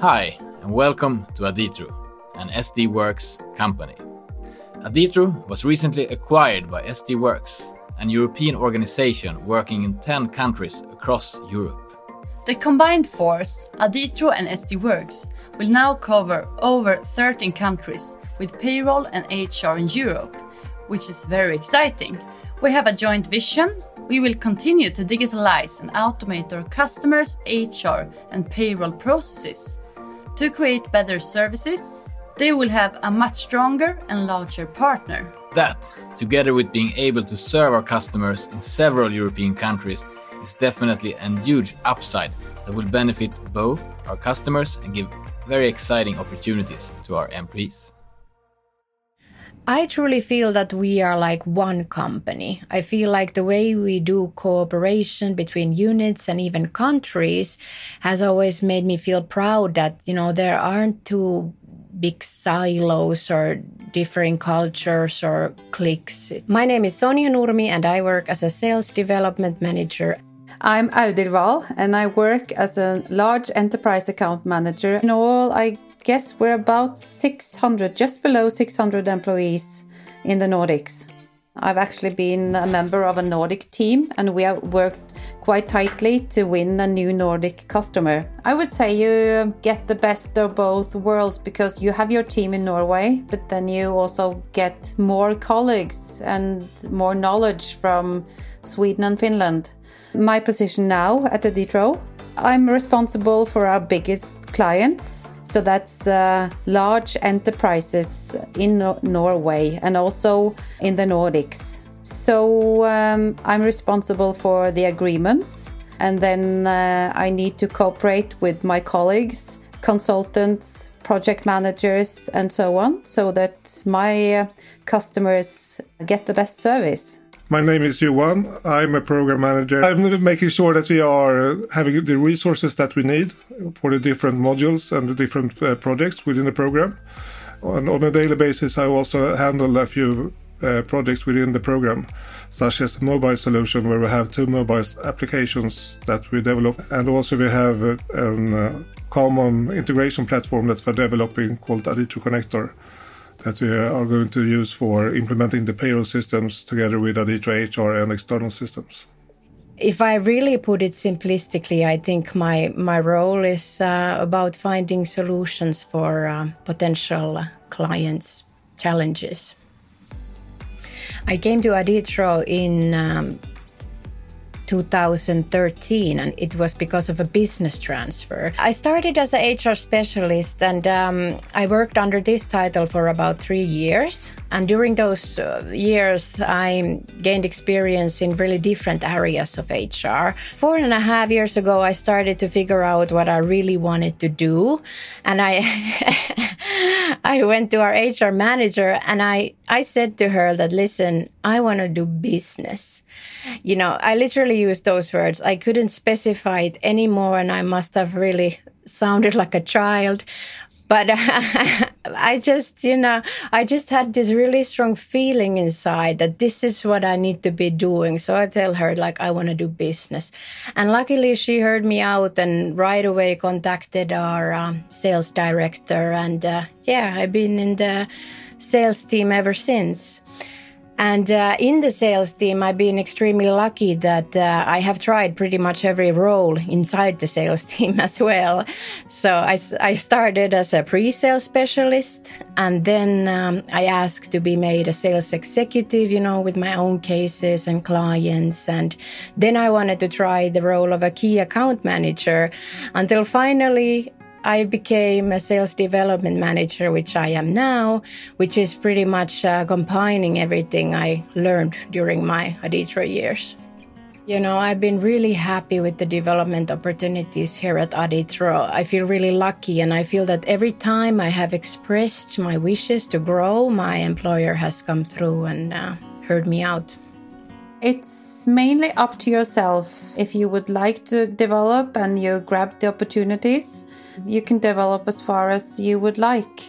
Hi, and welcome to Aditro, an SD Worx company. Aditro was recently acquired by SD Worx, an European organization working in 10 countries across Europe. The combined force, Aditro and SD Worx, will now cover over 13 countries with payroll and HR in Europe, which is very exciting. We have a joint vision. We will continue to digitalize and automate our customers' HR and payroll processes. To create better services, they will have a much stronger and larger partner. That, together with being able to serve our customers in several European countries, is definitely a huge upside that will benefit both our customers and give very exciting opportunities to our employees. I truly feel that we are like one company. I feel like the way we do cooperation between units and even countries has always made me feel proud that, you know, there aren't two big silos or differing cultures or cliques. My name is Sonia Nurmi and I work as a sales development manager. I'm Audhild Wahl and I work as a large enterprise account manager. In all, I guess we're about 600, just below 600 employees in the Nordics. I've actually been a member of a Nordic team and we have worked quite tightly to win a new Nordic customer. I would say you get the best of both worlds because you have your team in Norway, but then you also get more colleagues and more knowledge from Sweden and Finland. My position now at the Aditro, I'm responsible for our biggest clients so that's uh, large enterprises in Norway and also in the Nordics. So um, I'm responsible for the agreements, and then uh, I need to cooperate with my colleagues, consultants, project managers, and so on, so that my uh, customers get the best service. My name is Johan. I'm a program manager. I'm making sure that we are having the resources that we need for the different modules and the different uh, projects within the program. And on a daily basis, I also handle a few uh, projects within the program, such as the mobile solution, where we have two mobile applications that we develop. And also we have a, a common integration platform that we're developing called Aditro Connector that we are going to use for implementing the payroll systems together with Aditro HR and external systems. If I really put it simplistically, I think my, my role is uh, about finding solutions for uh, potential clients' challenges. I came to Aditro in um, 2013, and it was because of a business transfer. I started as a HR specialist, and um, I worked under this title for about three years. And during those uh, years, I gained experience in really different areas of HR. Four and a half years ago, I started to figure out what I really wanted to do, and I I went to our HR manager and I I said to her that listen, I want to do business. You know, I literally used those words. I couldn't specify it anymore and I must have really sounded like a child. But I just, you know, I just had this really strong feeling inside that this is what I need to be doing. So I tell her, like, I want to do business. And luckily, she heard me out and right away contacted our um, sales director. And uh, yeah, I've been in the sales team ever since. And uh, in the sales team, I've been extremely lucky that uh, I have tried pretty much every role inside the sales team as well. So I, I started as a pre sales specialist, and then um, I asked to be made a sales executive, you know, with my own cases and clients. And then I wanted to try the role of a key account manager until finally I became a sales development manager, which I am now, which is pretty much uh, combining everything I learned during my Aditro years. You know, I've been really happy with the development opportunities here at Aditro. I feel really lucky, and I feel that every time I have expressed my wishes to grow, my employer has come through and uh, heard me out. It's mainly up to yourself if you would like to develop and you grab the opportunities you can develop as far as you would like.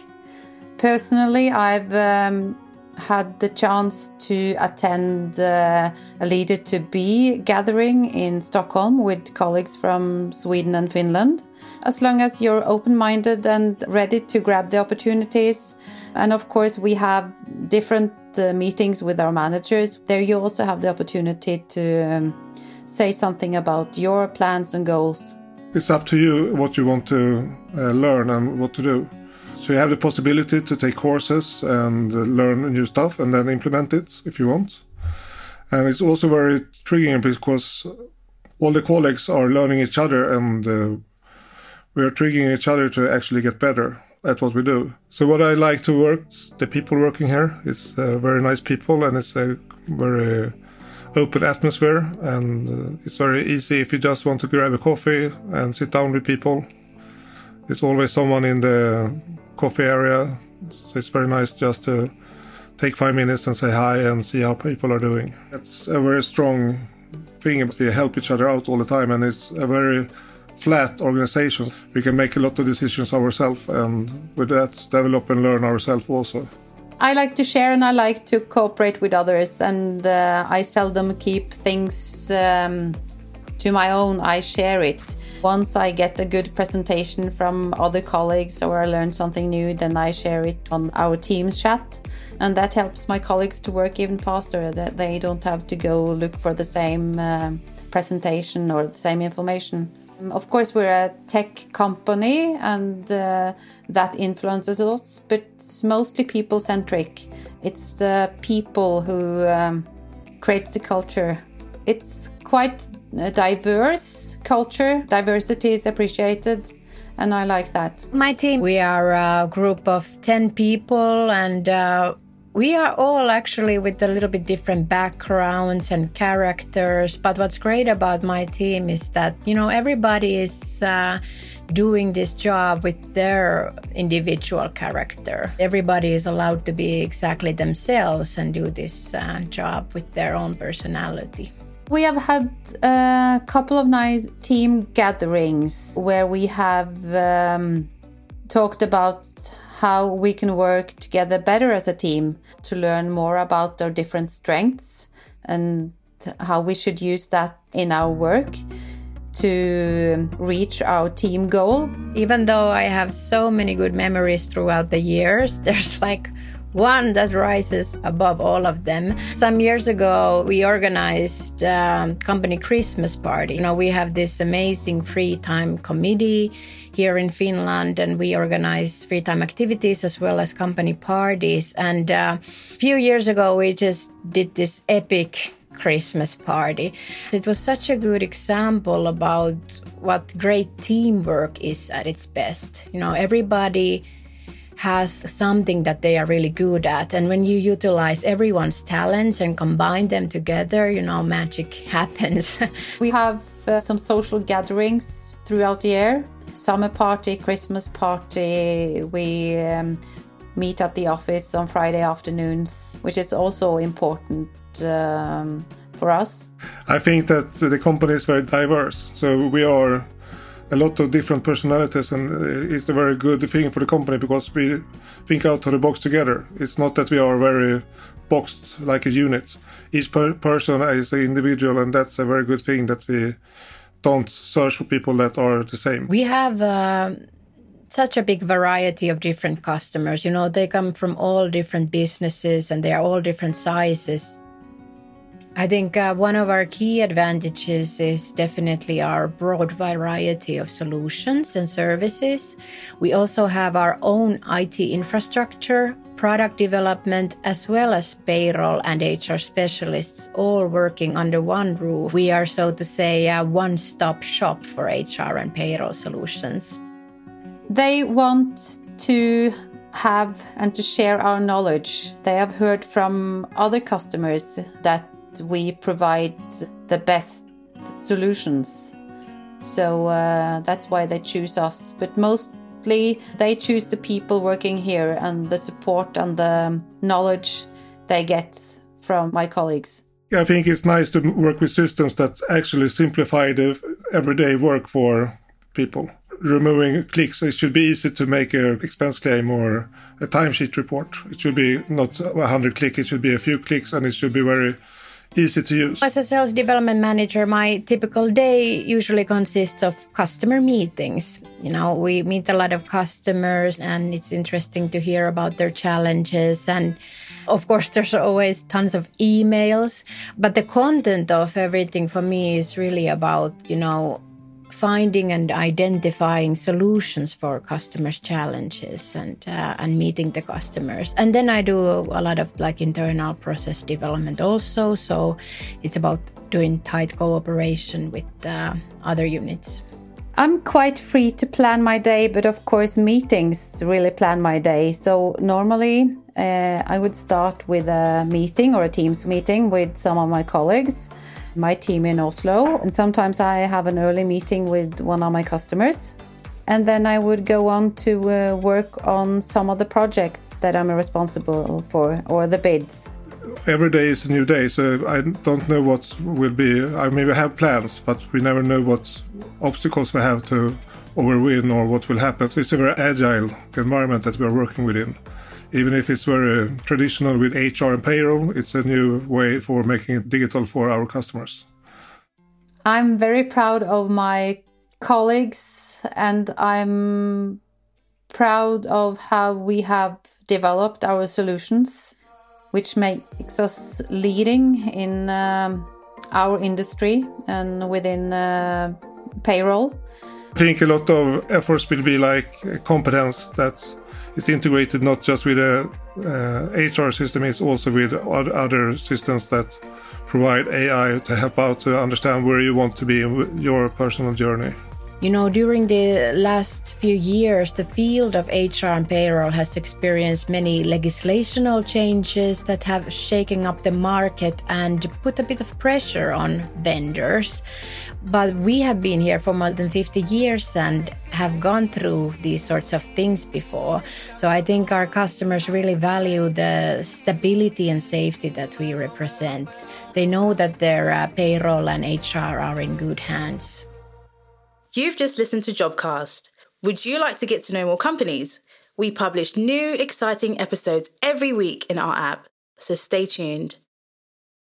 Personally, I've um, had the chance to attend uh, a Leader to Be gathering in Stockholm with colleagues from Sweden and Finland. As long as you're open minded and ready to grab the opportunities. And of course, we have different uh, meetings with our managers. There, you also have the opportunity to um, say something about your plans and goals. It's up to you what you want to uh, learn and what to do. So you have the possibility to take courses and learn new stuff and then implement it if you want. And it's also very triggering because all the colleagues are learning each other and uh, we are triggering each other to actually get better at what we do. So what I like to work, the people working here, it's uh, very nice people and it's a very open atmosphere and uh, it's very easy if you just want to grab a coffee and sit down with people. There's always someone in the coffee area. So it's very nice just to take five minutes and say hi and see how people are doing. It's a very strong thing. We help each other out all the time, and it's a very flat organization. We can make a lot of decisions ourselves, and with that, develop and learn ourselves also. I like to share and I like to cooperate with others, and uh, I seldom keep things um, to my own. I share it. Once I get a good presentation from other colleagues or I learn something new, then I share it on our Teams chat. And that helps my colleagues to work even faster, that they don't have to go look for the same uh, presentation or the same information. Of course, we're a tech company and uh, that influences us, but it's mostly people centric. It's the people who um, creates the culture. It's quite a diverse culture. Diversity is appreciated and I like that. My team, we are a group of 10 people and uh, we are all actually with a little bit different backgrounds and characters. But what's great about my team is that, you know, everybody is uh, doing this job with their individual character. Everybody is allowed to be exactly themselves and do this uh, job with their own personality. We have had a couple of nice team gatherings where we have um, talked about how we can work together better as a team to learn more about our different strengths and how we should use that in our work to reach our team goal. Even though I have so many good memories throughout the years, there's like one that rises above all of them. Some years ago, we organized company Christmas party. You know, we have this amazing free time committee here in Finland, and we organize free time activities as well as company parties. And uh, a few years ago, we just did this epic Christmas party. It was such a good example about what great teamwork is at its best. You know, everybody has something that they are really good at. And when you utilize everyone's talents and combine them together, you know, magic happens. we have uh, some social gatherings throughout the year summer party, Christmas party. We um, meet at the office on Friday afternoons, which is also important. Um, for us? I think that the company is very diverse. So we are a lot of different personalities, and uh, it's a very good thing for the company because we think out of the box together. It's not that we are very boxed like a unit. Each per person is an individual, and that's a very good thing that we don't search for people that are the same. We have. Uh, such a big variety of different customers. You know, they come from all different businesses and they are all different sizes. I think uh, one of our key advantages is definitely our broad variety of solutions and services. We also have our own IT infrastructure, product development, as well as payroll and HR specialists all working under one roof. We are, so to say, a one stop shop for HR and payroll solutions. They want to have and to share our knowledge. They have heard from other customers that we provide the best solutions. So uh, that's why they choose us. But mostly they choose the people working here and the support and the knowledge they get from my colleagues. I think it's nice to work with systems that actually simplify the everyday work for people. removing clicks. It should be easy to make an expense claim or a timesheet report. It should be not 100 clicks, it should be a few clicks and it should be very easy to use. As a sales development manager, my typical day usually consists of customer meetings. You know, we meet a lot of customers and it's interesting to hear about their challenges. And of course, there's always tons of emails, but the content of everything for me is really about, you know, finding and identifying solutions for customers' challenges and uh, and meeting the customers. And then I do a lot of like internal process development also. So it's about doing tight cooperation with uh, other units. I'm quite free to plan my day, but of course, meetings really plan my day. So normally, uh, I would start with a meeting or a Teams meeting with some of my colleagues my team in Oslo. And sometimes I have an early meeting with one of my customers. And then I would go on to uh, work on some of the projects that I'm responsible for or the bids. Every day is a new day, so I don't know what will be. I maybe have plans, but we never know what obstacles we have to overwin or what will happen. So it's a very agile environment that we are working within even if it's very traditional with HR and payroll, it's a new way for making it digital for our customers. I'm very proud of my colleagues and I'm proud of how we have developed our solutions, which makes us leading in um, our industry and within uh, payroll. I think a lot of efforts will be like competence that it's integrated not just with a uh, HR system, it's also with other systems that provide AI to help out to understand where you want to be in your personal journey. You know, during the last few years, the field of HR and payroll has experienced many legislational changes that have shaken up the market and put a bit of pressure on vendors. But we have been here for more than 50 years and have gone through these sorts of things before. So I think our customers really value the stability and safety that we represent. They know that their uh, payroll and HR are in good hands. You've just listened to Jobcast. Would you like to get to know more companies? We publish new, exciting episodes every week in our app, so stay tuned.